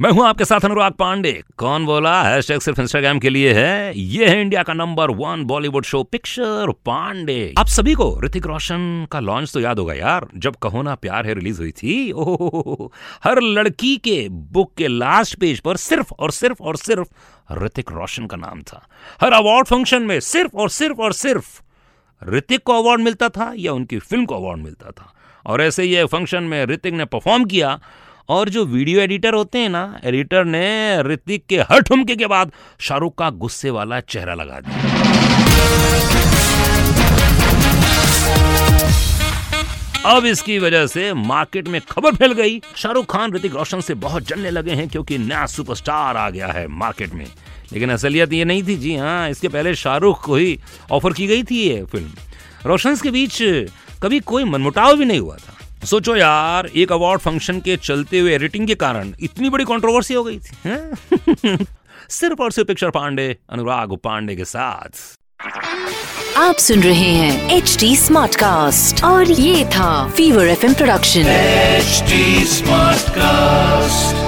मैं हूँ आपके साथ अनुराग पांडे। कौन बोला? हैशटैग सिर्फ़ इंस्टाग्राम के लिए है। ये है इंडिया का number one Bollywood show picture Pandey. आप सभी को ऋतिक रोशन का लॉन्च तो याद होगा यार। जब कहो ना प्यार है रिलीज़ हुई थी। ओह हर लड़की के बुक के लास्ट पेज पर सिर्फ़ और सिर्फ़ और सिर्फ़ ऋतिक रोशन का नाम था। हर अवार्ड फ़ंक्शन में सिर्फ़ और सिर्फ़ और सिर्फ़ ऋतिक को अवार्ड मिलता था या उनकी फ़िल्म को अवार्ड मिलता था। और ऐसे ही फ़ंक्शन में ऋतिक ने परफॉर्म किया। और जो वीडियो एडिटर होते हैं ना, एडिटर ने ऋतिक के हर ठुमके के बाद शाहरुख का गुस्से वाला चेहरा लगा दिया। अब इसकी वजह से मार्केट में खबर फैल गई। शाहरुख खान, ऋतिक रोशन से बहुत जलने लगे हैं क्योंकि नया सुपरस्टार आ गया है मार्केट में। लेकिन असलियत ये नहीं थी, जी हाँ इसके पहले शाहरुख को ही ऑफ़र की गई थी ये फ़िल्म। रोशन के बीच कभी कोई मनमुटाव भी नहीं हुआ था। सोचो यार एक अवार्ड फ़ंक्शन के चलते हुए एडिटिंग के कारण इतनी बड़ी कंट्रोवर्सी हो गई थी सिर्फ़ और सिर्फ़ पिक्चर पांडे अनुराग पांडे के साथ। आप सुन रहे हैं एच डी स्मार्ट कास्ट और ये था fever F production H smart Smartcast.